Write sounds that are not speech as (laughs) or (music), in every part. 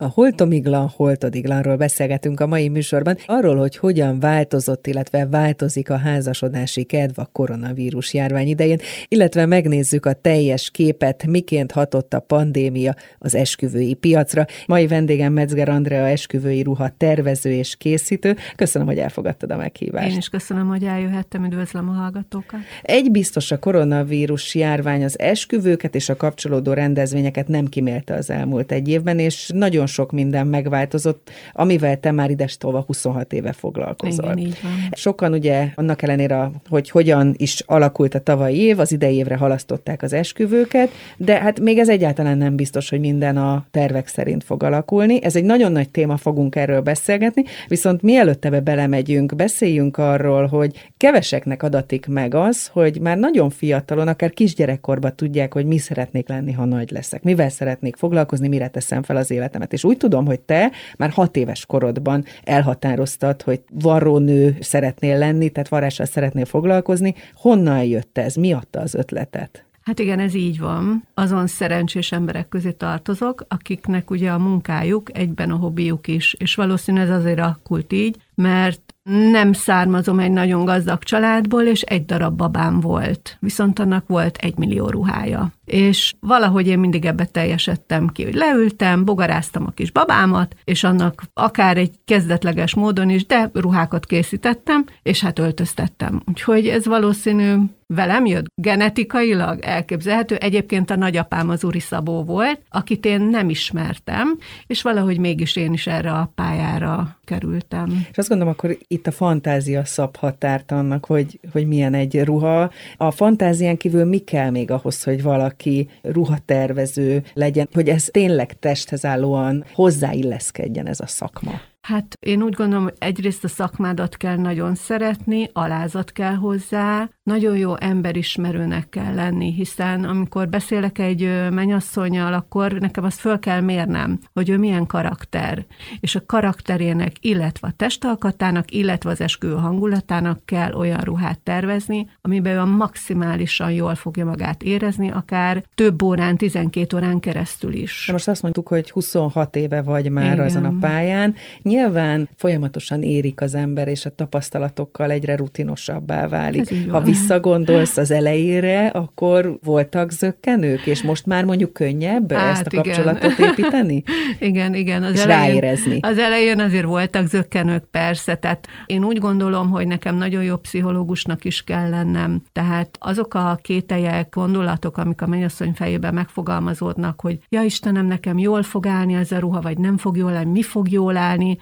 A holtomiglan, holtodiglanról beszélgetünk a mai műsorban, arról, hogy hogyan változott, illetve változik a házasodási kedv a koronavírus járvány idején, illetve megnézzük a teljes képet, miként hatott a pandémia az esküvői piacra. Mai vendégem Metzger Andrea esküvői ruha tervező és készítő. Köszönöm, hogy elfogadtad a meghívást. Én is köszönöm, hogy eljöhettem, üdvözlöm a hallgatókat. Egy biztos a koronavírus járvány az esküvőket és a kapcsolódó rendezvényeket nem kimélte az elmúlt egy évben, és nagyon sok minden megváltozott, amivel te már idestolva 26 éve foglalkozol. Igen, így van. Sokan ugye annak ellenére, hogy hogyan is alakult a tavalyi év, az idei évre halasztották az esküvőket, de hát még ez egyáltalán nem biztos, hogy minden a tervek szerint fog alakulni. Ez egy nagyon nagy téma, fogunk erről beszélgetni, viszont mielőtt ebbe belemegyünk, beszéljünk arról, hogy keveseknek adatik meg az, hogy már nagyon fiatalon, akár kisgyerekkorban tudják, hogy mi szeretnék lenni, ha nagy leszek, mivel szeretnék foglalkozni, mire teszem fel az életemet. És úgy tudom, hogy te már hat éves korodban elhatároztad, hogy varrónő szeretnél lenni, tehát varrással szeretnél foglalkozni. Honnan jött ez? Mi adta az ötletet? Hát igen, ez így van. Azon szerencsés emberek közé tartozok, akiknek ugye a munkájuk egyben a hobbiuk is, és valószínűleg ez azért alakult így, mert nem származom egy nagyon gazdag családból, és egy darab babám volt. Viszont annak volt egy millió ruhája. És valahogy én mindig ebbe teljesedtem ki, hogy leültem, bogaráztam a kis babámat, és annak akár egy kezdetleges módon is, de ruhákat készítettem, és hát öltöztettem. Úgyhogy ez valószínű velem jött genetikailag elképzelhető. Egyébként a nagyapám az Uri Szabó volt, akit én nem ismertem, és valahogy mégis én is erre a pályára kerültem. És azt gondolom, akkor itt a fantázia szab határt annak, hogy, hogy milyen egy ruha. A fantázián kívül mi kell még ahhoz, hogy valaki ruhatervező legyen, hogy ez tényleg testhez állóan hozzáilleszkedjen ez a szakma? Hát én úgy gondolom, hogy egyrészt a szakmádat kell nagyon szeretni, alázat kell hozzá, nagyon jó emberismerőnek kell lenni, hiszen amikor beszélek egy menyasszonyjal, akkor nekem azt föl kell mérnem, hogy ő milyen karakter, és a karakterének, illetve a testalkatának, illetve az esküvő hangulatának kell olyan ruhát tervezni, amiben ő a maximálisan jól fogja magát érezni, akár több órán, 12 órán keresztül is. De most azt mondtuk, hogy 26 éve vagy már Igen. azon a pályán. Nyilván folyamatosan érik az ember, és a tapasztalatokkal egyre rutinosabbá válik. Ha visszagondolsz az elejére, akkor voltak zökkenők, és most már mondjuk könnyebb hát, ezt a kapcsolatot igen. építeni? (laughs) igen, igen. Az és elején, ráérezni. Az elején azért voltak zökkenők, persze. Tehát én úgy gondolom, hogy nekem nagyon jó pszichológusnak is kell lennem. Tehát azok a kételyek, gondolatok, amik a mennyasszony fejében megfogalmazódnak, hogy ja Istenem, nekem jól fog állni ez a ruha, vagy nem fog jól állni, mi fog jól állni,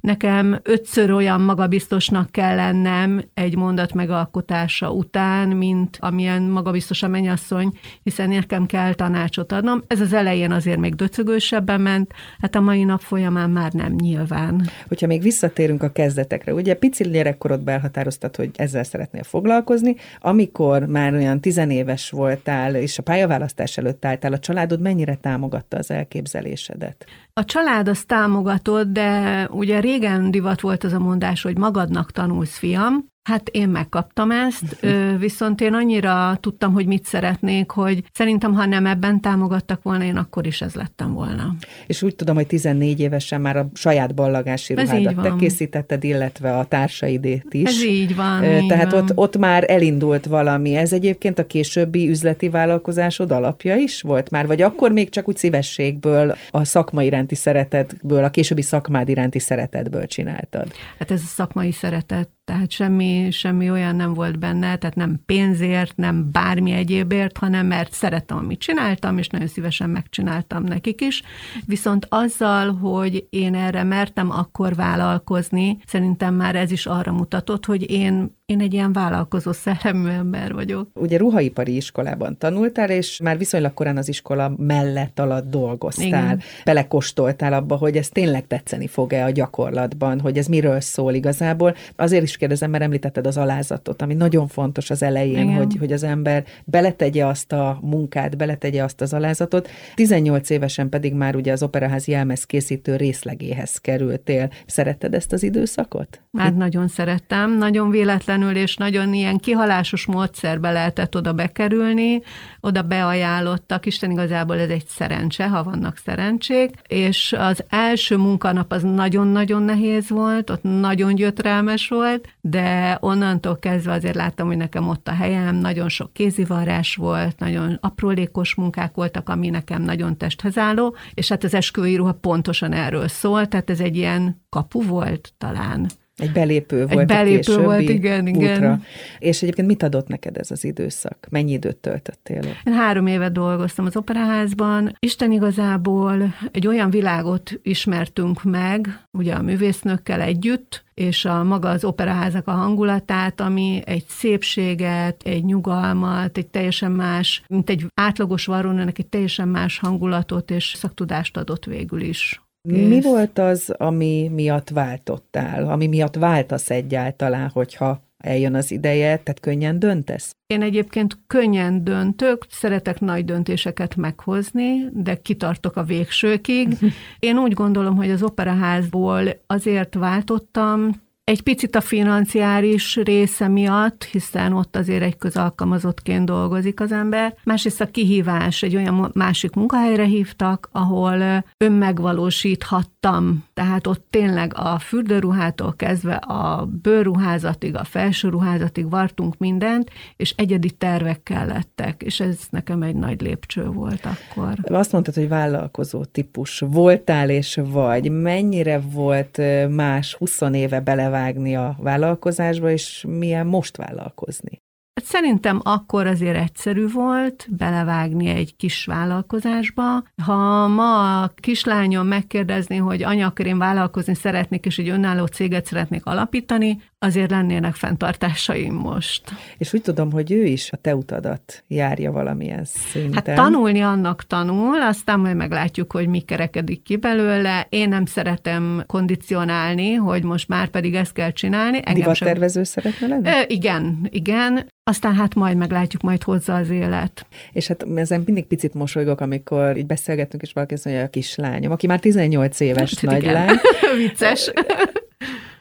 nekem ötször olyan magabiztosnak kell lennem egy mondat megalkotása után, mint amilyen magabiztos a mennyasszony, hiszen nekem kell tanácsot adnom. Ez az elején azért még döcögősebben ment, hát a mai nap folyamán már nem nyilván. Hogyha még visszatérünk a kezdetekre, ugye pici gyerekkorodban elhatároztad, hogy ezzel szeretnél foglalkozni, amikor már olyan tizenéves voltál, és a pályaválasztás előtt álltál, a családod mennyire támogatta az elképzelésedet? A család azt támogatott, de ugye régen divat volt az a mondás, hogy magadnak tanulsz, fiam, Hát én megkaptam ezt, viszont én annyira tudtam, hogy mit szeretnék, hogy szerintem, ha nem ebben támogattak volna, én akkor is ez lettem volna. És úgy tudom, hogy 14 évesen már a saját ballagási ez ruhádat te készítetted, illetve a társaidét is. Ez így van. Tehát így van. Ott, ott már elindult valami. Ez egyébként a későbbi üzleti vállalkozásod alapja is volt már? Vagy akkor még csak úgy szívességből, a szakmai iránti szeretetből, a későbbi szakmád iránti szeretetből csináltad? Hát ez a szakmai szeretet tehát semmi, semmi olyan nem volt benne, tehát nem pénzért, nem bármi egyébért, hanem mert szerettem, amit csináltam, és nagyon szívesen megcsináltam nekik is. Viszont azzal, hogy én erre mertem akkor vállalkozni, szerintem már ez is arra mutatott, hogy én én egy ilyen vállalkozó szellemű ember vagyok. Ugye ruhaipari iskolában tanultál, és már viszonylag korán az iskola mellett alatt dolgoztál. Igen. Belekostoltál abba, hogy ez tényleg tetszeni fog-e a gyakorlatban, hogy ez miről szól igazából. Azért is kérdezem, mert említetted az alázatot, ami nagyon fontos az elején, hogy, hogy az ember beletegye azt a munkát, beletegye azt az alázatot. 18 évesen pedig már ugye az operaházi jelmez készítő részlegéhez kerültél. Szeretted ezt az időszakot? Hát nagyon szerettem, nagyon véletlen közvetlenül, és nagyon ilyen kihalásos módszerbe lehetett oda bekerülni, oda beajánlottak, Isten igazából ez egy szerencse, ha vannak szerencsék, és az első munkanap az nagyon-nagyon nehéz volt, ott nagyon gyötrelmes volt, de onnantól kezdve azért láttam, hogy nekem ott a helyem, nagyon sok kézivarrás volt, nagyon aprólékos munkák voltak, ami nekem nagyon testhez álló, és hát az esküvői ruha pontosan erről szól, tehát ez egy ilyen kapu volt talán. Egy belépő volt Egy belépő volt, igen, útra. igen. És egyébként mit adott neked ez az időszak? Mennyi időt töltöttél? Én három évet dolgoztam az operaházban. Isten igazából egy olyan világot ismertünk meg, ugye a művésznökkel együtt, és a maga az operaházak a hangulatát, ami egy szépséget, egy nyugalmat, egy teljesen más, mint egy átlagos varrónőnek egy teljesen más hangulatot és szaktudást adott végül is. Mi volt az, ami miatt váltottál, ami miatt váltasz egyáltalán, hogyha eljön az ideje, tehát könnyen döntesz? Én egyébként könnyen döntök, szeretek nagy döntéseket meghozni, de kitartok a végsőkig. (laughs) Én úgy gondolom, hogy az operaházból azért váltottam, egy picit a financiáris része miatt, hiszen ott azért egy közalkalmazottként dolgozik az ember. Másrészt a kihívás, egy olyan másik munkahelyre hívtak, ahol önmegvalósíthattam. Tehát ott tényleg a fürdőruhától kezdve a bőrruházatig, a felső ruházatig vartunk mindent, és egyedi tervek kellettek, és ez nekem egy nagy lépcső volt akkor. Azt mondtad, hogy vállalkozó típus voltál és vagy. Mennyire volt más 20 éve belevágni a vállalkozásba, és milyen most vállalkozni? Hát Szerintem akkor azért egyszerű volt belevágni egy kis vállalkozásba. Ha ma a kislányom megkérdezni, hogy anya, akkor én vállalkozni szeretnék, és egy önálló céget szeretnék alapítani, azért lennének fenntartásaim most. És úgy tudom, hogy ő is a te utadat járja valamilyen szinten. Hát tanulni annak tanul, aztán majd meglátjuk, hogy mi kerekedik ki belőle. Én nem szeretem kondicionálni, hogy most már pedig ezt kell csinálni. Engem sem- Divattervező szeretne lenni? Ö, igen, igen. Aztán hát majd meglátjuk majd hozzá az élet. És hát ezen mindig picit mosolygok, amikor így beszélgettünk, és valaki azt mondja, a kislányom, aki már 18 éves Hát nagylány, (laughs) Vicces. (laughs)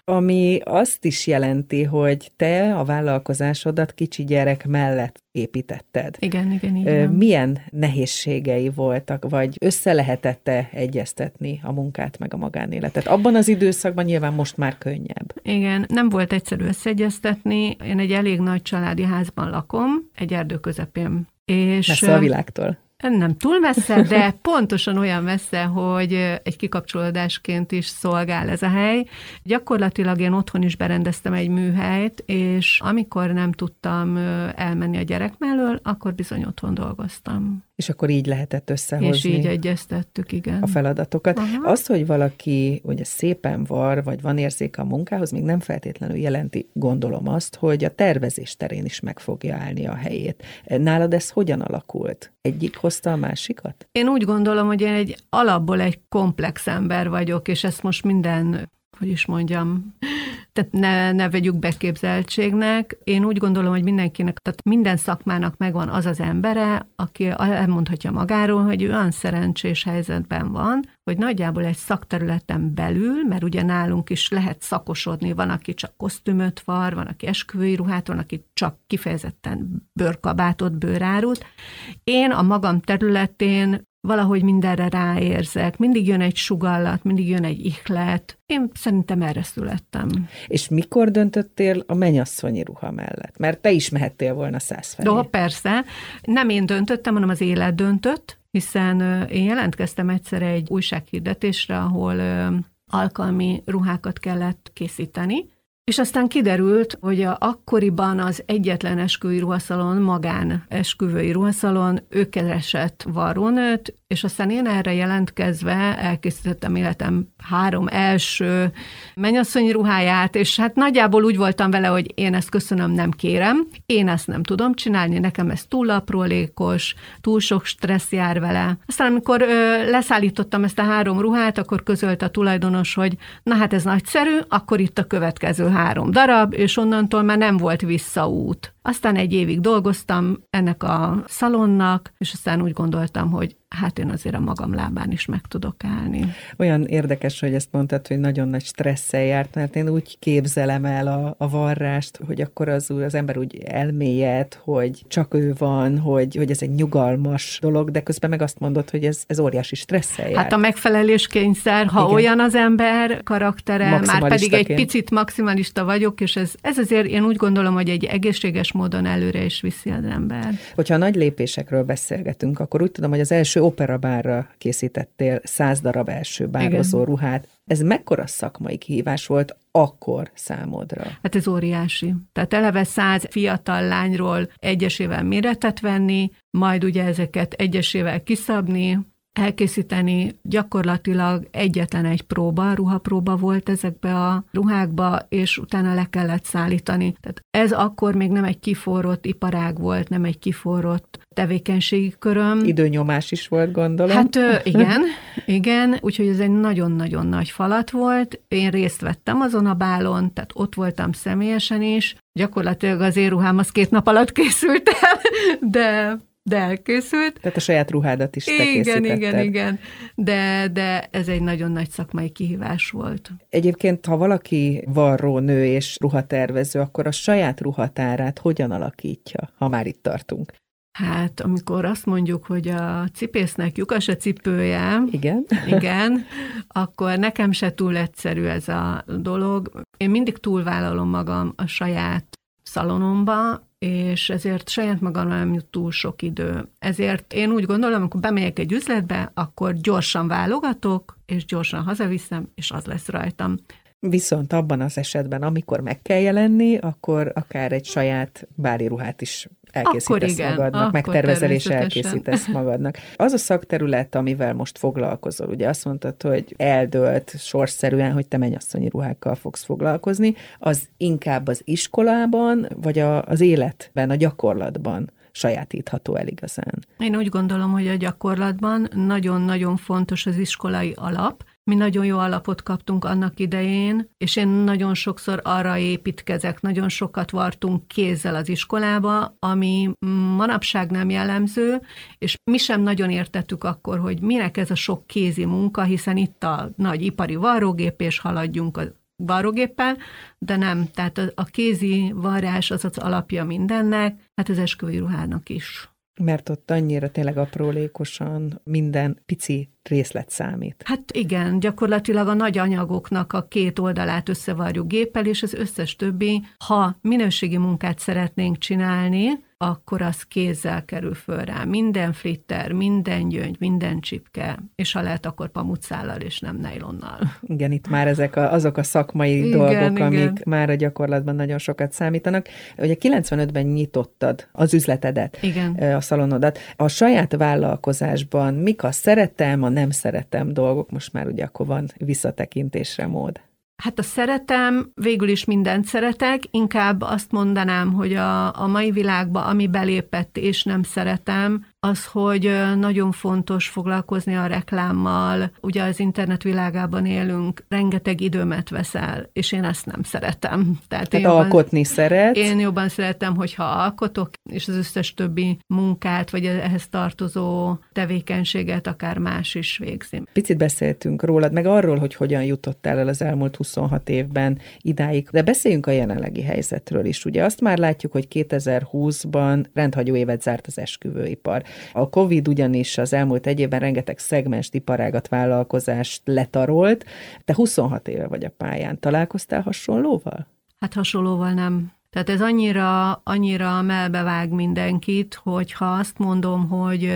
ami azt is jelenti, hogy te a vállalkozásodat kicsi gyerek mellett építetted. Igen, igen, van. Milyen nehézségei voltak, vagy össze lehetette egyeztetni a munkát meg a magánéletet? Abban az időszakban nyilván most már könnyebb. Igen, nem volt egyszerű összeegyeztetni. Én egy elég nagy családi házban lakom, egy erdő közepén. És Messze a világtól. Nem túl messze, de pontosan olyan messze, hogy egy kikapcsolódásként is szolgál ez a hely. Gyakorlatilag én otthon is berendeztem egy műhelyt, és amikor nem tudtam elmenni a gyerek mellől, akkor bizony otthon dolgoztam. És akkor így lehetett összehozni És így egyeztettük, igen. a feladatokat. Aha. Az, hogy valaki ugye szépen var, vagy van érzéke a munkához, még nem feltétlenül jelenti, gondolom azt, hogy a tervezés terén is meg fogja állni a helyét. Nálad ez hogyan alakult? Egyik hozta a másikat? Én úgy gondolom, hogy én egy alapból egy komplex ember vagyok, és ezt most minden, hogy is mondjam, tehát ne, ne vegyük beképzeltségnek. Én úgy gondolom, hogy mindenkinek, tehát minden szakmának megvan az az embere, aki elmondhatja magáról, hogy olyan szerencsés helyzetben van, hogy nagyjából egy szakterületen belül, mert ugye nálunk is lehet szakosodni, van, aki csak kosztümöt var, van, aki esküvői ruhát, van, aki csak kifejezetten bőrkabátot, bőrárut. Én a magam területén valahogy mindenre ráérzek. Mindig jön egy sugallat, mindig jön egy ihlet. Én szerintem erre születtem. És mikor döntöttél a mennyasszonyi ruha mellett? Mert te is mehettél volna száz felé. De persze, nem én döntöttem, hanem az élet döntött, hiszen én jelentkeztem egyszer egy újsághirdetésre, ahol alkalmi ruhákat kellett készíteni, és aztán kiderült, hogy a, akkoriban az egyetlen esküvői ruhaszalon, magán esküvői ruhaszalon, ő keresett varrónőt, és aztán én erre jelentkezve elkészítettem életem három első mennyasszonyi ruháját, és hát nagyjából úgy voltam vele, hogy én ezt köszönöm, nem kérem, én ezt nem tudom csinálni, nekem ez túl aprólékos, túl sok stressz jár vele. Aztán amikor ö, leszállítottam ezt a három ruhát, akkor közölt a tulajdonos, hogy na hát ez nagyszerű, akkor itt a következő három darab, és onnantól már nem volt visszaút. Aztán egy évig dolgoztam ennek a szalonnak, és aztán úgy gondoltam, hogy hát én azért a magam lábán is meg tudok állni. Olyan érdekes, hogy ezt mondtad, hogy nagyon nagy stresszel járt, mert én úgy képzelem el a, a varrást, hogy akkor az, az ember úgy elmélyed, hogy csak ő van, hogy, hogy ez egy nyugalmas dolog, de közben meg azt mondod, hogy ez, ez óriási stresszel jár. Hát a megfelelés kényszer, ha Igen. olyan az ember karaktere, már pedig egy picit maximalista vagyok, és ez, ez azért én úgy gondolom, hogy egy egészséges módon előre is viszi az ember. Hogyha nagy lépésekről beszélgetünk, akkor úgy tudom, hogy az első operabárra készítettél száz darab első bározó Igen. ruhát. Ez mekkora szakmai kihívás volt akkor számodra? Hát ez óriási. Tehát eleve száz fiatal lányról egyesével méretet venni, majd ugye ezeket egyesével kiszabni, elkészíteni gyakorlatilag egyetlen egy próba, ruhapróba volt ezekbe a ruhákba, és utána le kellett szállítani. Tehát ez akkor még nem egy kiforrott iparág volt, nem egy kiforrott tevékenységi köröm. Időnyomás is volt, gondolom. Hát (laughs) igen, igen, úgyhogy ez egy nagyon-nagyon nagy falat volt. Én részt vettem azon a bálon, tehát ott voltam személyesen is. Gyakorlatilag az én ruhám az két nap alatt készült el, (laughs) de de elkészült. Tehát a saját ruhádat is te Igen, igen, igen. De, de ez egy nagyon nagy szakmai kihívás volt. Egyébként, ha valaki varró nő és ruhatervező, akkor a saját ruhatárát hogyan alakítja, ha már itt tartunk? Hát, amikor azt mondjuk, hogy a cipésznek lyukas a cipője, igen. igen, (laughs) akkor nekem se túl egyszerű ez a dolog. Én mindig túlvállalom magam a saját szalonomba, és ezért saját magamra nem jut túl sok idő. Ezért én úgy gondolom, amikor bemegyek egy üzletbe, akkor gyorsan válogatok, és gyorsan hazaviszem, és az lesz rajtam. Viszont abban az esetben, amikor meg kell jelenni, akkor akár egy saját báli ruhát is elkészítesz akkor igen, magadnak, akkor megtervezel és elkészítesz magadnak. Az a szakterület, amivel most foglalkozol, ugye azt mondtad, hogy eldölt sorszerűen, hogy te mennyasszonyi ruhákkal fogsz foglalkozni, az inkább az iskolában, vagy a, az életben, a gyakorlatban sajátítható el igazán? Én úgy gondolom, hogy a gyakorlatban nagyon-nagyon fontos az iskolai alap, mi nagyon jó alapot kaptunk annak idején, és én nagyon sokszor arra építkezek, nagyon sokat vartunk kézzel az iskolába, ami manapság nem jellemző, és mi sem nagyon értettük akkor, hogy minek ez a sok kézi munka, hiszen itt a nagy ipari varrógép, és haladjunk a varrógéppel, de nem. Tehát a, kézi varrás az az alapja mindennek, hát az esküvői ruhának is. Mert ott annyira tényleg aprólékosan minden pici részlet számít. Hát igen, gyakorlatilag a nagy anyagoknak a két oldalát összevarjuk géppel, és az összes többi, ha minőségi munkát szeretnénk csinálni, akkor az kézzel kerül föl rá. Minden flitter, minden gyöngy, minden csipke, és ha lehet, akkor pamucállal és nem nejlonnal. Igen, itt már ezek a, azok a szakmai igen, dolgok, igen. amik már a gyakorlatban nagyon sokat számítanak. Ugye 95-ben nyitottad az üzletedet, igen. a szalonodat. A saját vállalkozásban mik a szeretem, a nem szeretem dolgok, most már ugye akkor van visszatekintésre mód. Hát a szeretem, végül is mindent szeretek, inkább azt mondanám, hogy a, a mai világban, ami belépett és nem szeretem, az, hogy nagyon fontos foglalkozni a reklámmal. Ugye az internet világában élünk, rengeteg időmet veszel, és én ezt nem szeretem. Tehát, Tehát jobban, alkotni szeret. Én jobban szeretem, hogyha alkotok, és az összes többi munkát, vagy ehhez tartozó tevékenységet akár más is végzi. Picit beszéltünk rólad, meg arról, hogy hogyan jutottál el az elmúlt 26 évben idáig, de beszéljünk a jelenlegi helyzetről is. Ugye azt már látjuk, hogy 2020-ban rendhagyó évet zárt az esküvőipar. A COVID ugyanis az elmúlt egy évben rengeteg szegmens iparágat, vállalkozást letarolt. Te 26 éve vagy a pályán. Találkoztál hasonlóval? Hát hasonlóval nem. Tehát ez annyira, annyira melbevág mindenkit, hogy ha azt mondom, hogy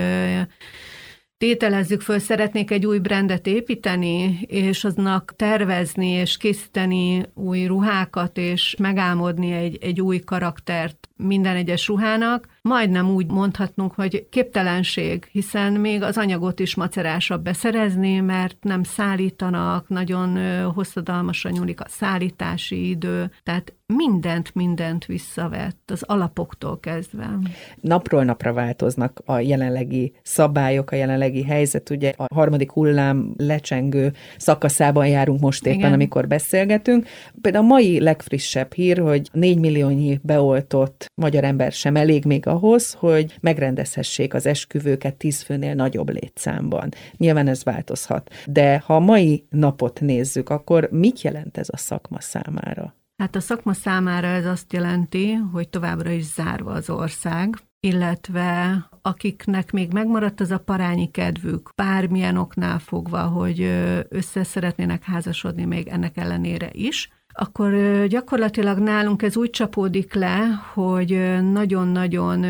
tételezzük föl, szeretnék egy új brandet építeni, és aznak tervezni, és készíteni új ruhákat, és megálmodni egy, egy új karaktert minden egyes ruhának, majdnem úgy mondhatnunk, hogy képtelenség, hiszen még az anyagot is macerásabb beszerezni, mert nem szállítanak, nagyon hosszadalmasan nyúlik a szállítási idő, tehát mindent, mindent visszavett, az alapoktól kezdve. Napról napra változnak a jelenlegi szabályok, a jelenlegi helyzet, ugye a harmadik hullám lecsengő szakaszában járunk most éppen, Igen. amikor beszélgetünk. Például a mai legfrissebb hír, hogy 4 milliónyi beoltott magyar ember sem elég még ahhoz, hogy megrendezhessék az esküvőket tíz főnél nagyobb létszámban. Nyilván ez változhat. De ha a mai napot nézzük, akkor mit jelent ez a szakma számára? Hát a szakma számára ez azt jelenti, hogy továbbra is zárva az ország, illetve akiknek még megmaradt az a parányi kedvük, bármilyen oknál fogva, hogy össze szeretnének házasodni még ennek ellenére is, akkor gyakorlatilag nálunk ez úgy csapódik le, hogy nagyon-nagyon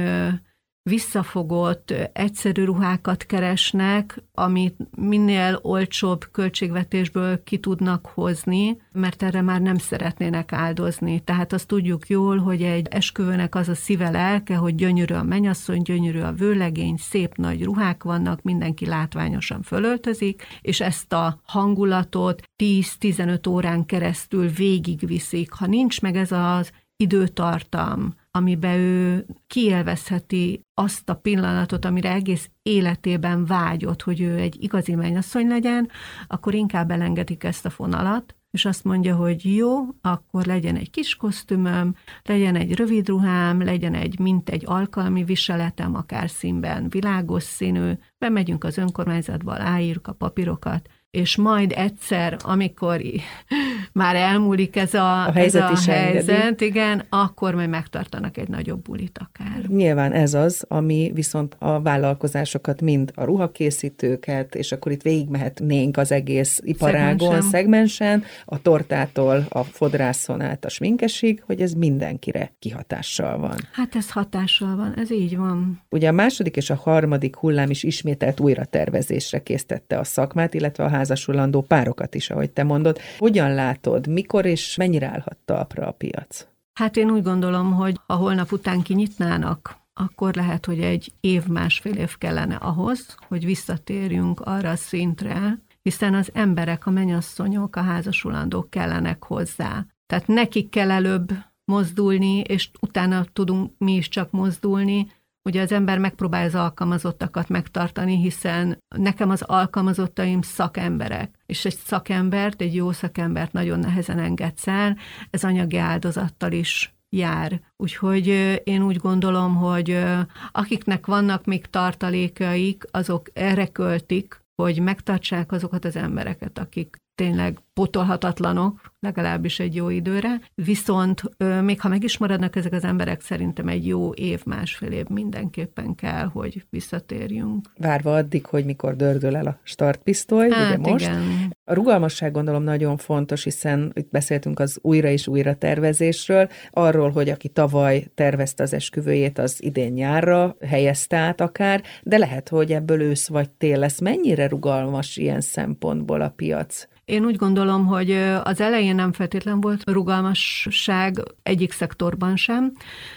visszafogott, egyszerű ruhákat keresnek, amit minél olcsóbb költségvetésből ki tudnak hozni, mert erre már nem szeretnének áldozni. Tehát azt tudjuk jól, hogy egy esküvőnek az a szíve lelke, hogy gyönyörű a menyasszony, gyönyörű a vőlegény, szép nagy ruhák vannak, mindenki látványosan fölöltözik, és ezt a hangulatot 10-15 órán keresztül végigviszik. Ha nincs meg ez az időtartam, amiben ő kielvezheti azt a pillanatot, amire egész életében vágyott, hogy ő egy igazi mennyasszony legyen, akkor inkább elengedik ezt a fonalat, és azt mondja, hogy jó, akkor legyen egy kis kosztümöm, legyen egy rövid ruhám, legyen egy mint egy alkalmi viseletem, akár színben világos színű, bemegyünk az önkormányzatba, aláírjuk a papírokat, és majd egyszer, amikor már elmúlik ez a, a helyzet, ez a helyzet igen, akkor majd megtartanak egy nagyobb bulit akár. Nyilván ez az, ami viszont a vállalkozásokat, mind a ruhakészítőket, és akkor itt végigmehetnénk az egész iparágon, szegmensen, szegmensen a tortától, a fodrászon át a sminkesig, hogy ez mindenkire kihatással van. Hát ez hatással van, ez így van. Ugye a második és a harmadik hullám is ismételt újra tervezésre késztette a szakmát, illetve a házasulandó párokat is, ahogy te mondod. Hogyan látod, mikor és mennyire állhat talpra a piac? Hát én úgy gondolom, hogy ha holnap után kinyitnának, akkor lehet, hogy egy év, másfél év kellene ahhoz, hogy visszatérjünk arra a szintre, hiszen az emberek, a menyasszonyok, a házasulandók kellenek hozzá. Tehát nekik kell előbb mozdulni, és utána tudunk mi is csak mozdulni, Ugye az ember megpróbálja az alkalmazottakat megtartani, hiszen nekem az alkalmazottaim szakemberek, és egy szakembert, egy jó szakembert nagyon nehezen engedsz el, ez anyagi áldozattal is jár. Úgyhogy én úgy gondolom, hogy akiknek vannak még tartalékaik, azok erre költik, hogy megtartsák azokat az embereket, akik tényleg potolhatatlanok, legalábbis egy jó időre, viszont még ha meg is maradnak ezek az emberek, szerintem egy jó év, másfél év mindenképpen kell, hogy visszatérjünk. Várva addig, hogy mikor dördül el a startpisztoly, hát, ugye most. Igen. A rugalmasság gondolom nagyon fontos, hiszen itt beszéltünk az újra és újra tervezésről, arról, hogy aki tavaly tervezte az esküvőjét, az idén nyárra helyezte át akár, de lehet, hogy ebből ősz vagy tél lesz. Mennyire rugalmas ilyen szempontból a piac? Én úgy gondolom, hogy az elején nem feltétlen volt rugalmasság egyik szektorban sem,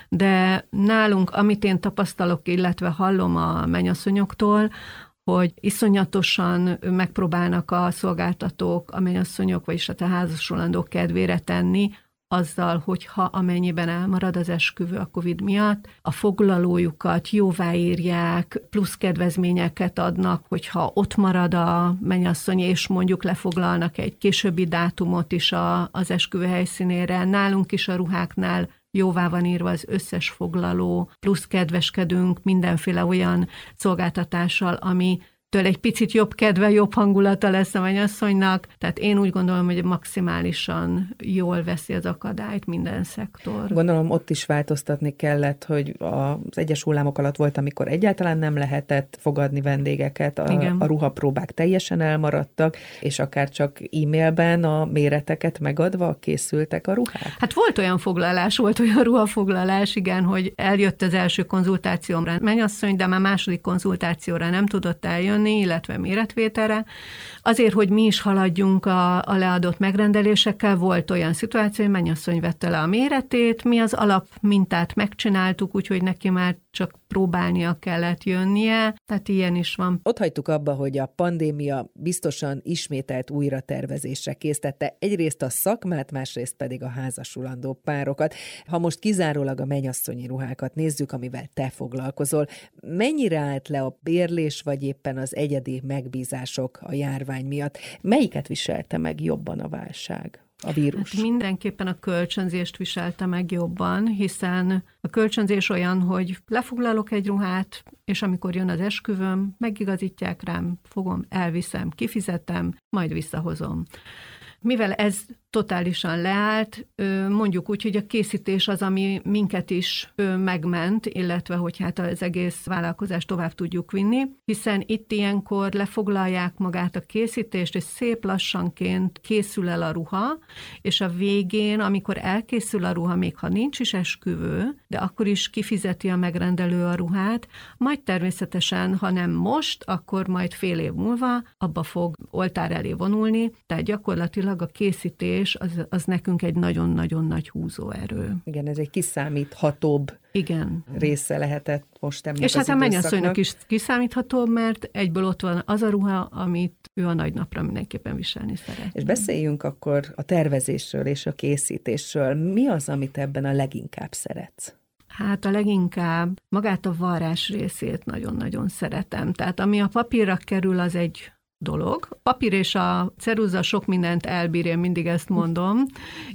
de nálunk, amit én tapasztalok, illetve hallom a mennyasszonyoktól, hogy iszonyatosan megpróbálnak a szolgáltatók, a mennyasszonyok, vagyis a te házasulandók kedvére tenni, azzal, hogyha amennyiben elmarad az esküvő a COVID miatt, a foglalójukat jóváírják, plusz kedvezményeket adnak, hogyha ott marad a mennyasszony, és mondjuk lefoglalnak egy későbbi dátumot is a, az esküvő helyszínére. Nálunk is a ruháknál jóvá van írva az összes foglaló, plusz kedveskedünk mindenféle olyan szolgáltatással, ami től egy picit jobb kedve, jobb hangulata lesz a mennyasszonynak, tehát én úgy gondolom, hogy maximálisan jól veszi az akadályt minden szektor. Gondolom ott is változtatni kellett, hogy az egyes hullámok alatt volt, amikor egyáltalán nem lehetett fogadni vendégeket, a, Igen. a ruhapróbák teljesen elmaradtak, és akár csak e-mailben a méreteket megadva készültek a ruhák? Hát volt olyan foglalás, volt olyan ruhafoglalás, igen, hogy eljött az első konzultációmra mennyasszony, de már második konzultációra nem tudott eljönni, tenni, illetve méretvételre. Azért, hogy mi is haladjunk a, a leadott megrendelésekkel, volt olyan szituáció, hogy mennyasszony vette le a méretét, mi az alap mintát megcsináltuk, úgyhogy neki már csak próbálnia kellett jönnie, tehát ilyen is van. Ott hagytuk abba, hogy a pandémia biztosan ismételt újra tervezésre késztette egyrészt a szakmát, másrészt pedig a házasulandó párokat. Ha most kizárólag a mennyasszonyi ruhákat nézzük, amivel te foglalkozol, mennyire állt le a bérlés, vagy éppen az egyedi megbízások a járvány miatt? Melyiket viselte meg jobban a válság? A vírus? Hát mindenképpen a kölcsönzést viselte meg jobban, hiszen A kölcsönzés olyan, hogy lefoglalok egy ruhát, és amikor jön az esküvőm, megigazítják rám, fogom, elviszem, kifizetem, majd visszahozom. Mivel ez totálisan leállt, mondjuk úgy, hogy a készítés az, ami minket is megment, illetve hogy hát az egész vállalkozást tovább tudjuk vinni, hiszen itt ilyenkor lefoglalják magát a készítést, és szép lassanként készül el a ruha, és a végén, amikor elkészül a ruha, még ha nincs is esküvő, de akkor is kifizeti a megrendelő a ruhát, majd természetesen, ha nem most, akkor majd fél év múlva abba fog oltár elé vonulni, tehát gyakorlatilag a készítés fizetés, az, az nekünk egy nagyon-nagyon nagy húzóerő. Igen, ez egy kiszámíthatóbb igen. része lehetett most ennek És hát a mennyasszonynak is kiszámítható, mert egyből ott van az a ruha, amit ő a nagy napra mindenképpen viselni szeret. És beszéljünk akkor a tervezésről és a készítésről. Mi az, amit ebben a leginkább szeretsz? Hát a leginkább magát a varrás részét nagyon-nagyon szeretem. Tehát ami a papírra kerül, az egy dolog. A papír és a ceruza sok mindent elbír, én mindig ezt mondom,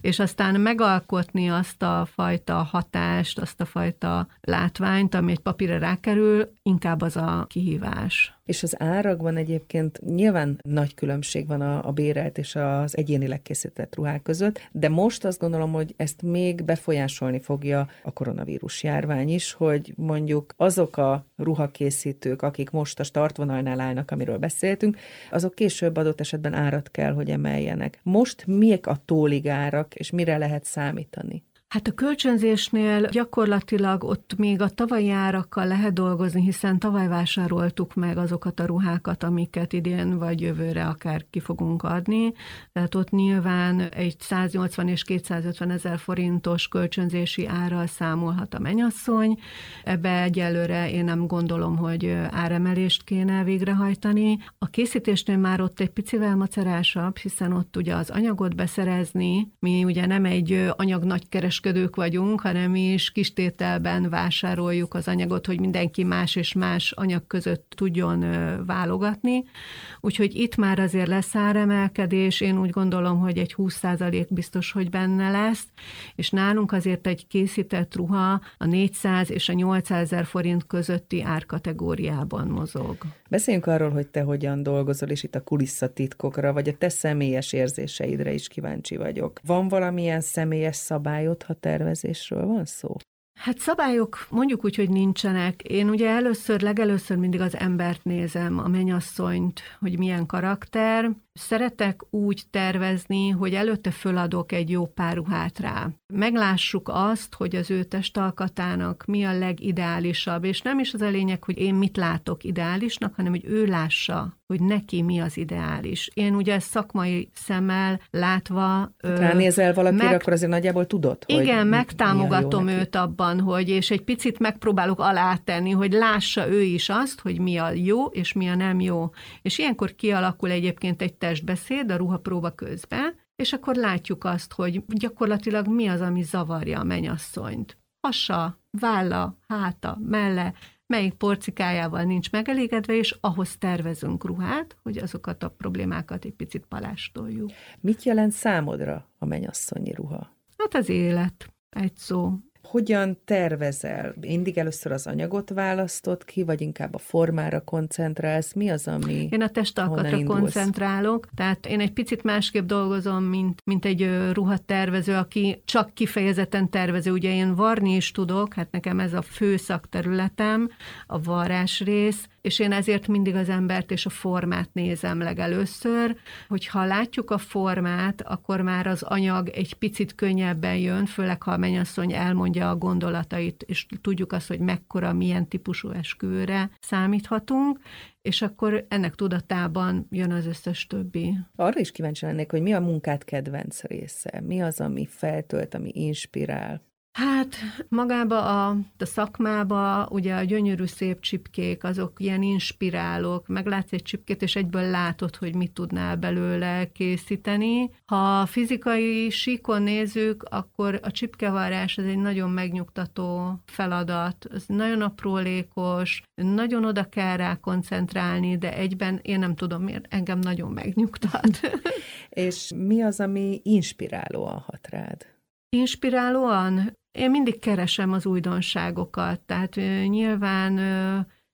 és aztán megalkotni azt a fajta hatást, azt a fajta látványt, ami egy papírra rákerül, inkább az a kihívás. És az árakban egyébként nyilván nagy különbség van a, a bérelt és az egyénileg készített ruhák között, de most azt gondolom, hogy ezt még befolyásolni fogja a koronavírus járvány is, hogy mondjuk azok a ruhakészítők, akik most a startvonalnál állnak, amiről beszéltünk, azok később adott esetben árat kell, hogy emeljenek. Most miek a tóligárak, és mire lehet számítani? Hát a kölcsönzésnél gyakorlatilag ott még a tavalyi árakkal lehet dolgozni, hiszen tavaly vásároltuk meg azokat a ruhákat, amiket idén vagy jövőre akár ki fogunk adni. Tehát ott nyilván egy 180 és 250 ezer forintos kölcsönzési árral számolhat a menyasszony. Ebbe egyelőre én nem gondolom, hogy áremelést kéne végrehajtani. A készítésnél már ott egy picivel macerásabb, hiszen ott ugye az anyagot beszerezni, mi ugye nem egy anyag nagy keres kereskedők vagyunk, hanem is kistételben vásároljuk az anyagot, hogy mindenki más és más anyag között tudjon válogatni. Úgyhogy itt már azért lesz áremelkedés, én úgy gondolom, hogy egy 20% biztos, hogy benne lesz, és nálunk azért egy készített ruha a 400 és a 800 ezer forint közötti árkategóriában mozog. Beszéljünk arról, hogy te hogyan dolgozol, és itt a kulisszatitkokra, vagy a te személyes érzéseidre is kíváncsi vagyok. Van valamilyen személyes szabályod, ha tervezésről van szó? Hát szabályok mondjuk úgy, hogy nincsenek. Én ugye először, legelőször mindig az embert nézem, a mennyasszonyt, hogy milyen karakter. Szeretek úgy tervezni, hogy előtte föladok egy jó pár ruhát rá. Meglássuk azt, hogy az ő testalkatának mi a legideálisabb, és nem is az a lényeg, hogy én mit látok ideálisnak, hanem hogy ő lássa, hogy neki mi az ideális. Én ugye szakmai szemmel látva... Ránézel valakire, meg, akkor azért nagyjából tudod, Igen, hogy megtámogatom őt abban, hogy és egy picit megpróbálok alátenni, hogy lássa ő is azt, hogy mi a jó, és mi a nem jó. És ilyenkor kialakul egyébként egy testbeszéd a ruhapróba közben, és akkor látjuk azt, hogy gyakorlatilag mi az, ami zavarja a menyasszonyt. Hasa, válla, háta, melle, melyik porcikájával nincs megelégedve, és ahhoz tervezünk ruhát, hogy azokat a problémákat egy picit palástoljuk. Mit jelent számodra a menyasszonyi ruha? Hát az élet, egy szó. Hogyan tervezel? Mindig először az anyagot választod ki, vagy inkább a formára koncentrálsz? Mi az, ami Én a testalkatra koncentrálok, tehát én egy picit másképp dolgozom, mint, mint egy ruhatervező, aki csak kifejezetten tervező. Ugye én varni is tudok, hát nekem ez a fő szakterületem, a varrás rész, és én ezért mindig az embert és a formát nézem legelőször, hogyha látjuk a formát, akkor már az anyag egy picit könnyebben jön, főleg ha a mennyasszony elmondja a gondolatait, és tudjuk azt, hogy mekkora, milyen típusú esküvőre számíthatunk, és akkor ennek tudatában jön az összes többi. Arra is kíváncsi lennék, hogy mi a munkát kedvenc része? Mi az, ami feltölt, ami inspirál? Hát magába a, a szakmába, ugye a gyönyörű szép csipkék, azok ilyen inspirálók, meglátsz egy csipkét, és egyből látod, hogy mit tudnál belőle készíteni. Ha fizikai síkon nézzük, akkor a csipkevarás az egy nagyon megnyugtató feladat, ez nagyon aprólékos, nagyon oda kell rá koncentrálni, de egyben én nem tudom miért, engem nagyon megnyugtat. (laughs) és mi az, ami inspirálóan hat rád? Inspirálóan Én mindig keresem az újdonságokat, tehát nyilván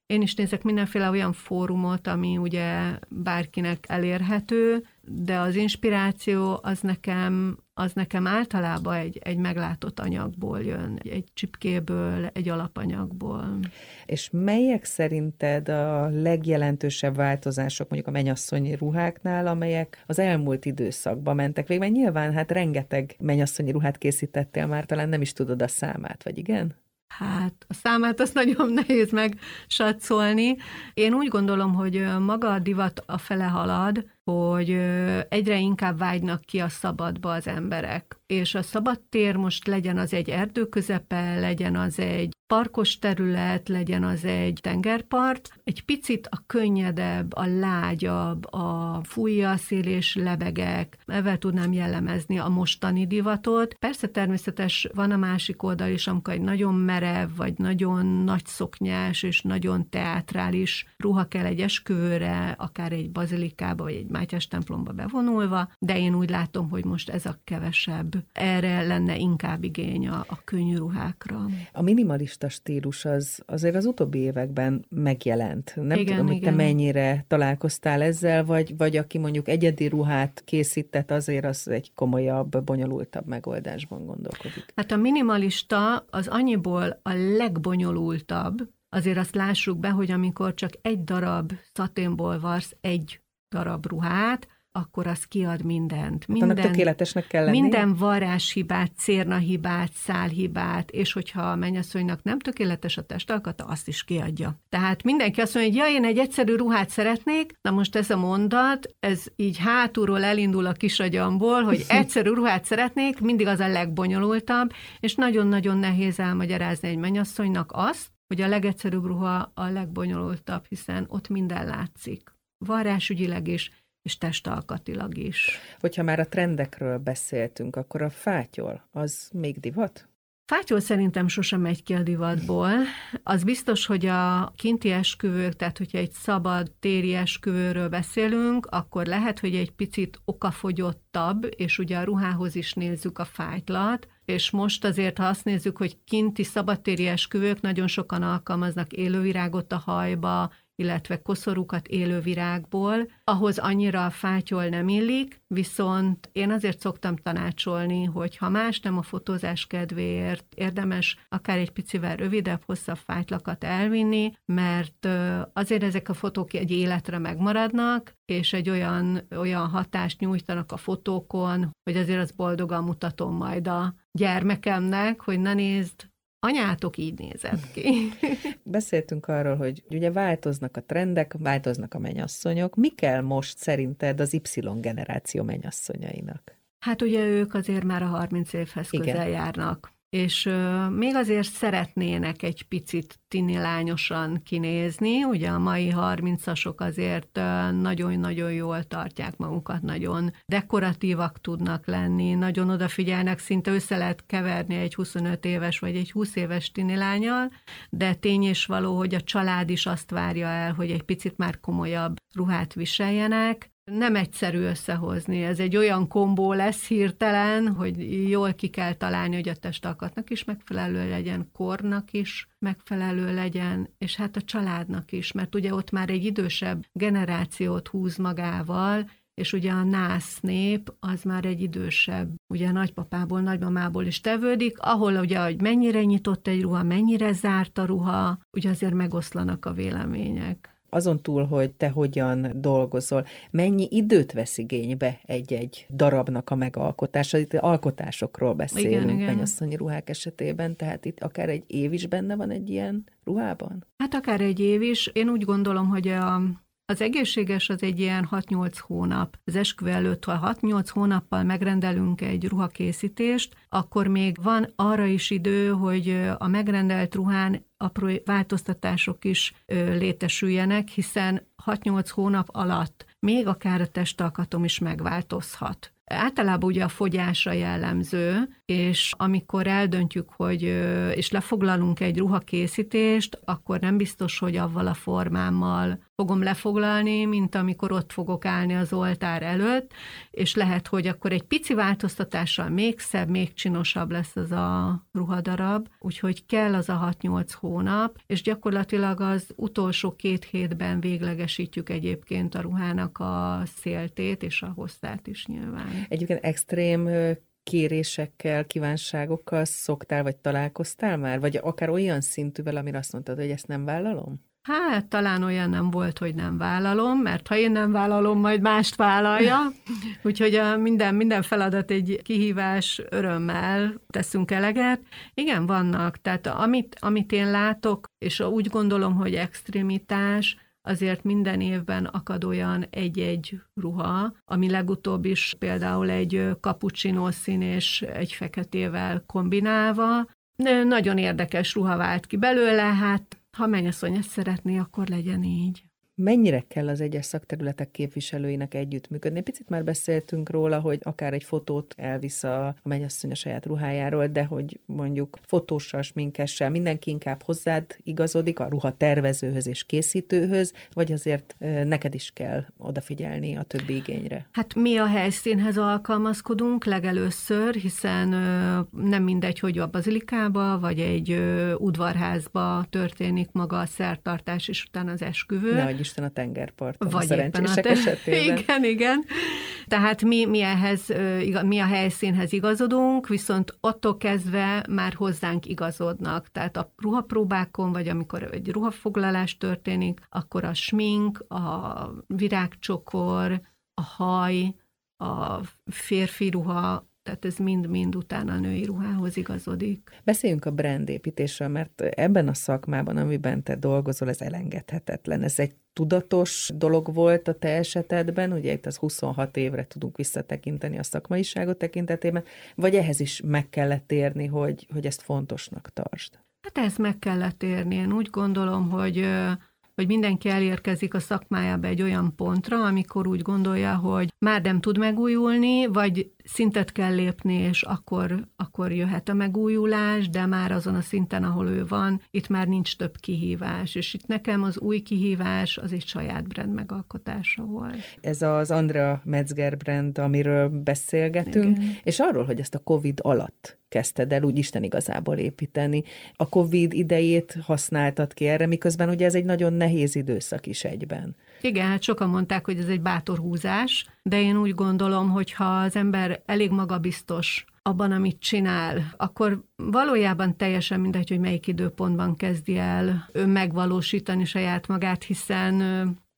én is nézek mindenféle olyan fórumot, ami ugye bárkinek elérhető, de az inspiráció az nekem, az nekem általában egy, egy meglátott anyagból jön, egy csipkéből, egy alapanyagból. És melyek szerinted a legjelentősebb változások mondjuk a menyasszonyi ruháknál, amelyek az elmúlt időszakban mentek végig? Mert nyilván hát rengeteg menyasszonyi ruhát készítettél már, talán nem is tudod a számát, vagy igen? Hát a számát azt nagyon (laughs) nehéz megsatszolni. Én úgy gondolom, hogy maga a divat a fele halad, hogy egyre inkább vágynak ki a szabadba az emberek. És a szabad tér most legyen az egy erdő közepe, legyen az egy parkos terület, legyen az egy tengerpart, egy picit a könnyedebb, a lágyabb, a fújja a szél és lebegek, ezzel tudnám jellemezni a mostani divatot. Persze természetes van a másik oldal is, amikor egy nagyon merev, vagy nagyon nagy szoknyás és nagyon teátrális ruha kell egy esküvőre, akár egy bazilikába, vagy egy Mátyás templomba bevonulva, de én úgy látom, hogy most ez a kevesebb. Erre lenne inkább igény a, a könnyű ruhákra. A minimalista stílus az azért az utóbbi években megjelent. Nem igen, tudom, hogy igen. te mennyire találkoztál ezzel, vagy, vagy aki mondjuk egyedi ruhát készített, azért az egy komolyabb, bonyolultabb megoldásban gondolkodik. Hát a minimalista az annyiból a legbonyolultabb, azért azt lássuk be, hogy amikor csak egy darab szaténból varsz egy darab ruhát, akkor az kiad mindent. Minden, hát tökéletesnek kell lenni. Minden varázshibát, cérnahibát, szálhibát, és hogyha a mennyasszonynak nem tökéletes a testalkata, azt is kiadja. Tehát mindenki azt mondja, hogy ja, én egy egyszerű ruhát szeretnék, na most ez a mondat, ez így hátulról elindul a kisagyamból, hogy (laughs) egyszerű ruhát szeretnék, mindig az a legbonyolultabb, és nagyon-nagyon nehéz elmagyarázni egy mennyasszonynak azt, hogy a legegyszerűbb ruha a legbonyolultabb, hiszen ott minden látszik varrásügyileg is, és testalkatilag is. Hogyha már a trendekről beszéltünk, akkor a fátyol, az még divat? Fátyol szerintem sosem megy ki a divatból. Az biztos, hogy a kinti esküvők, tehát hogyha egy szabad téri esküvőről beszélünk, akkor lehet, hogy egy picit okafogyottabb, és ugye a ruhához is nézzük a fájtlat, és most azért, ha azt nézzük, hogy kinti szabadtéri esküvők, nagyon sokan alkalmaznak élővirágot a hajba, illetve koszorúkat élő virágból, ahhoz annyira a fátyol nem illik, viszont én azért szoktam tanácsolni, hogy ha más nem a fotózás kedvéért, érdemes akár egy picivel rövidebb, hosszabb fájtlakat elvinni, mert azért ezek a fotók egy életre megmaradnak, és egy olyan, olyan hatást nyújtanak a fotókon, hogy azért az boldogan mutatom majd a gyermekemnek, hogy na nézd, anyátok így nézett ki. (laughs) Beszéltünk arról, hogy ugye változnak a trendek, változnak a menyasszonyok. Mi kell most szerinted az Y generáció menyasszonyainak? Hát ugye ők azért már a 30 évhez közel Igen. járnak és még azért szeretnének egy picit tinilányosan kinézni, ugye a mai 30-asok azért nagyon-nagyon jól tartják magukat, nagyon dekoratívak tudnak lenni, nagyon odafigyelnek, szinte össze lehet keverni egy 25 éves vagy egy 20 éves tinilányal, de tény és való, hogy a család is azt várja el, hogy egy picit már komolyabb ruhát viseljenek, nem egyszerű összehozni. Ez egy olyan kombó lesz hirtelen, hogy jól ki kell találni, hogy a testalkatnak is megfelelő legyen, kornak is megfelelő legyen, és hát a családnak is, mert ugye ott már egy idősebb generációt húz magával, és ugye a nász nép az már egy idősebb, ugye nagypapából, nagymamából is tevődik, ahol ugye, hogy mennyire nyitott egy ruha, mennyire zárt a ruha, ugye azért megoszlanak a vélemények azon túl, hogy te hogyan dolgozol, mennyi időt vesz igénybe egy-egy darabnak a megalkotása? Itt alkotásokról beszélünk igen, mennyasszonyi ruhák esetében, tehát itt akár egy év is benne van egy ilyen ruhában? Hát akár egy év is. Én úgy gondolom, hogy a az egészséges az egy ilyen 6-8 hónap. Az esküvő előtt, ha 6-8 hónappal megrendelünk egy ruhakészítést, akkor még van arra is idő, hogy a megrendelt ruhán apró változtatások is létesüljenek, hiszen 6-8 hónap alatt még akár a testalkatom is megváltozhat. Általában ugye a fogyásra jellemző, és amikor eldöntjük, hogy és lefoglalunk egy ruhakészítést, akkor nem biztos, hogy avval a formámmal fogom lefoglalni, mint amikor ott fogok állni az oltár előtt, és lehet, hogy akkor egy pici változtatással még szebb, még csinosabb lesz az a ruhadarab, úgyhogy kell az a 6-8 hónap, és gyakorlatilag az utolsó két hétben véglegesítjük egyébként a ruhának a széltét és a hosszát is nyilván. Egyébként extrém kérésekkel, kívánságokkal szoktál, vagy találkoztál már? Vagy akár olyan szintűvel, amire azt mondtad, hogy ezt nem vállalom? Hát talán olyan nem volt, hogy nem vállalom, mert ha én nem vállalom, majd mást vállalja. (laughs) Úgyhogy a minden, minden feladat egy kihívás, örömmel teszünk eleget. Igen, vannak. Tehát amit, amit én látok, és úgy gondolom, hogy extremitás, azért minden évben akad olyan egy-egy ruha, ami legutóbb is például egy cappuccino szín és egy feketével kombinálva. Nagyon érdekes ruha vált ki belőle, hát ha mennyasszony ezt szeretné, akkor legyen így. Mennyire kell az egyes szakterületek képviselőinek együttműködni? Picit már beszéltünk róla, hogy akár egy fotót elvisz a, mennyasszony a saját ruhájáról, de hogy mondjuk fotóssal, sminkessel mindenki inkább hozzád igazodik, a ruha tervezőhöz és készítőhöz, vagy azért neked is kell odafigyelni a többi igényre? Hát mi a helyszínhez alkalmazkodunk legelőször, hiszen nem mindegy, hogy a bazilikába, vagy egy udvarházba történik maga a szertartás, és utána az esküvő. Nehogy Isten a tengerparton, Vagy a szerencsések a te... esetében. (laughs) Igen, igen. Tehát mi, mi, ehhez, mi a helyszínhez igazodunk, viszont attól kezdve már hozzánk igazodnak. Tehát a ruhapróbákon, vagy amikor egy ruhafoglalás történik, akkor a smink, a virágcsokor, a haj, a férfi ruha, tehát ez mind-mind utána a női ruhához igazodik. Beszéljünk a brandépítésről, mert ebben a szakmában, amiben te dolgozol, ez elengedhetetlen. Ez egy tudatos dolog volt a te esetedben, ugye itt az 26 évre tudunk visszatekinteni a szakmaiságot tekintetében, vagy ehhez is meg kellett érni, hogy, hogy ezt fontosnak tartsd? Hát ezt meg kellett érni. Én úgy gondolom, hogy hogy mindenki elérkezik a szakmájába egy olyan pontra, amikor úgy gondolja, hogy már nem tud megújulni, vagy szintet kell lépni, és akkor, akkor jöhet a megújulás, de már azon a szinten, ahol ő van, itt már nincs több kihívás. És itt nekem az új kihívás az egy saját brand megalkotása volt. Ez az Andrea Metzger brand, amiről beszélgetünk, Igen. és arról, hogy ezt a COVID alatt kezdted el úgy Isten igazából építeni. A COVID idejét használtad ki erre, miközben ugye ez egy nagyon nehéz időszak is egyben. Igen, hát sokan mondták, hogy ez egy bátor húzás, de én úgy gondolom, hogy ha az ember elég magabiztos abban, amit csinál, akkor valójában teljesen mindegy, hogy melyik időpontban kezdi el ő megvalósítani saját magát, hiszen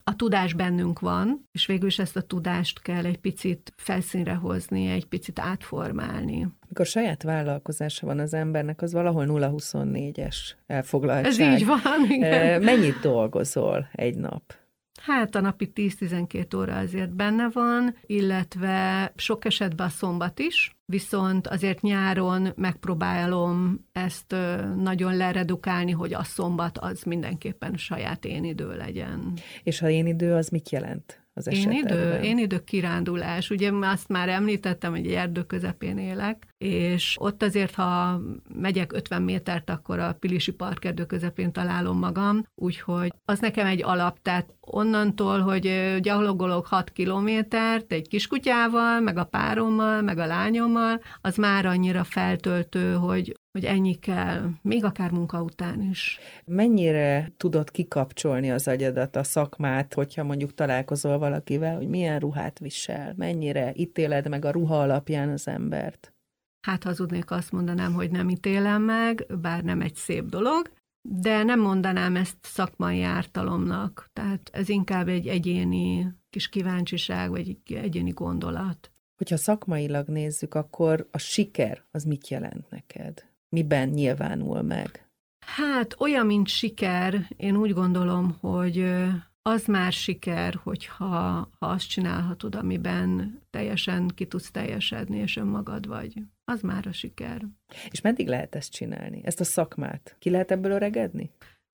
a tudás bennünk van, és végül is ezt a tudást kell egy picit felszínre hozni, egy picit átformálni. Mikor saját vállalkozása van az embernek, az valahol 0-24-es elfoglaltság. Ez így van, igen. Mennyit dolgozol egy nap? Hát a napi 10-12 óra azért benne van, illetve sok esetben a szombat is, viszont azért nyáron megpróbálom ezt nagyon leredukálni, hogy a szombat az mindenképpen saját én idő legyen. És ha én idő, az mit jelent? Az Én idő, én idő kirándulás. Ugye azt már említettem, hogy egy erdő közepén élek, és ott azért, ha megyek 50 métert, akkor a Pilisi Parkerdő közepén találom magam, úgyhogy az nekem egy alap, tehát onnantól, hogy gyalogolok 6 kilométert egy kiskutyával, meg a párommal, meg a lányommal, az már annyira feltöltő, hogy hogy ennyi kell, még akár munka után is. Mennyire tudod kikapcsolni az agyadat, a szakmát, hogyha mondjuk találkozol valakivel, hogy milyen ruhát visel, mennyire ítéled meg a ruha alapján az embert? Hát hazudnék, azt mondanám, hogy nem ítélem meg, bár nem egy szép dolog, de nem mondanám ezt szakmai ártalomnak, tehát ez inkább egy egyéni kis kíváncsiság, vagy egy egyéni gondolat. Hogyha szakmailag nézzük, akkor a siker az mit jelent neked? Miben nyilvánul meg? Hát olyan, mint siker, én úgy gondolom, hogy az már siker, hogyha ha azt csinálhatod, amiben teljesen ki tudsz teljesedni, és önmagad vagy. Az már a siker. És meddig lehet ezt csinálni? Ezt a szakmát? Ki lehet ebből öregedni?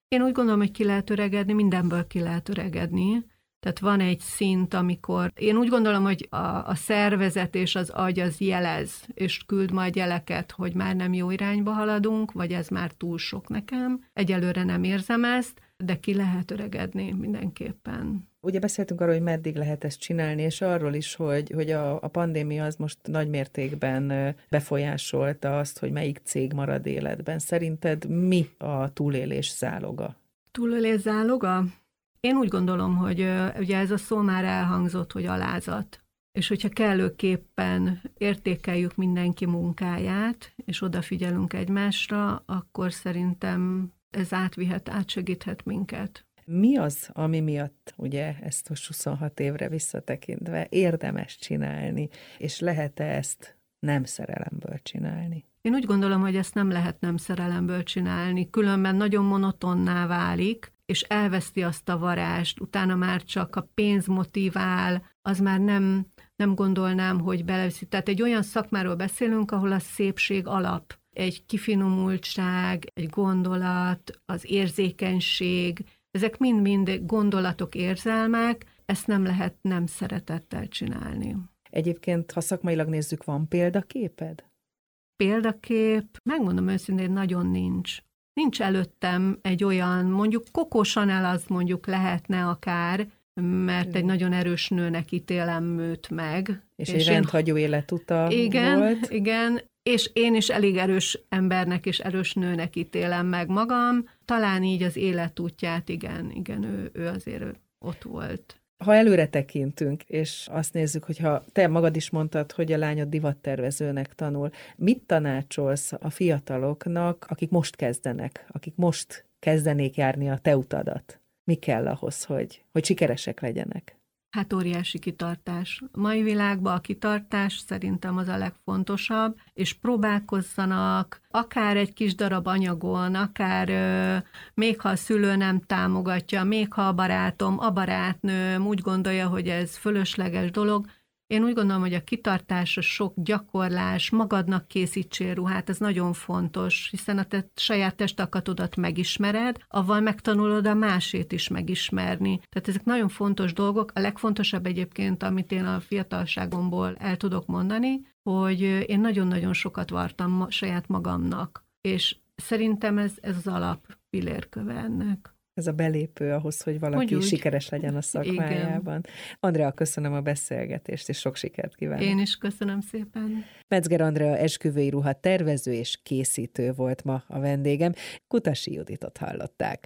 Én úgy gondolom, hogy ki lehet öregedni, mindenből ki lehet öregedni. Tehát van egy szint, amikor én úgy gondolom, hogy a, a szervezet és az agy az jelez, és küld majd jeleket, hogy már nem jó irányba haladunk, vagy ez már túl sok nekem. Egyelőre nem érzem ezt, de ki lehet öregedni mindenképpen. Ugye beszéltünk arról, hogy meddig lehet ezt csinálni, és arról is, hogy, hogy a, a pandémia az most nagy mértékben befolyásolta azt, hogy melyik cég marad életben. Szerinted mi a túlélés záloga? Túlélés záloga? Én úgy gondolom, hogy ugye ez a szó már elhangzott, hogy alázat. És hogyha kellőképpen értékeljük mindenki munkáját, és odafigyelünk egymásra, akkor szerintem ez átvihet, átsegíthet minket. Mi az, ami miatt, ugye ezt most 26 évre visszatekintve érdemes csinálni, és lehet-e ezt nem szerelemből csinálni? Én úgy gondolom, hogy ezt nem lehet nem szerelemből csinálni, különben nagyon monotonná válik, és elveszti azt a varást, utána már csak a pénz motivál, az már nem, nem gondolnám, hogy beleveszi. Tehát egy olyan szakmáról beszélünk, ahol a szépség alap. Egy kifinomultság, egy gondolat, az érzékenység, ezek mind-mind gondolatok, érzelmek, ezt nem lehet nem szeretettel csinálni. Egyébként, ha szakmailag nézzük, van példaképed? Példakép, megmondom őszintén, nagyon nincs. Nincs előttem egy olyan, mondjuk kokosan el az mondjuk lehetne akár, mert egy nagyon erős nőnek ítélem őt meg. És, és egy rendhagyó életuta igen, volt. Igen, és én is elég erős embernek és erős nőnek ítélem meg magam. Talán így az életútját, igen, igen, ő, ő azért ott volt. Ha előre tekintünk, és azt nézzük, hogyha te magad is mondtad, hogy a lányod divattervezőnek tanul, mit tanácsolsz a fiataloknak, akik most kezdenek, akik most kezdenék járni a te utadat? Mi kell ahhoz, hogy, hogy sikeresek legyenek? Hát óriási kitartás. A mai világban a kitartás szerintem az a legfontosabb, és próbálkozzanak akár egy kis darab anyagon, akár ö, még ha a szülő nem támogatja, még ha a barátom, a barátnőm úgy gondolja, hogy ez fölösleges dolog, én úgy gondolom, hogy a kitartás, a sok gyakorlás, magadnak készítsél ruhát, ez nagyon fontos, hiszen a te saját testakatodat megismered, avval megtanulod a másét is megismerni. Tehát ezek nagyon fontos dolgok. A legfontosabb egyébként, amit én a fiatalságomból el tudok mondani, hogy én nagyon-nagyon sokat vartam saját magamnak, és szerintem ez, ez az alap pillérköve ennek ez a belépő ahhoz, hogy valaki hogy sikeres legyen a szakmájában. Igen. Andrea, köszönöm a beszélgetést, és sok sikert kívánok. Én is köszönöm szépen. Metzger Andrea esküvői ruha tervező és készítő volt ma a vendégem. Kutasi Juditot hallották.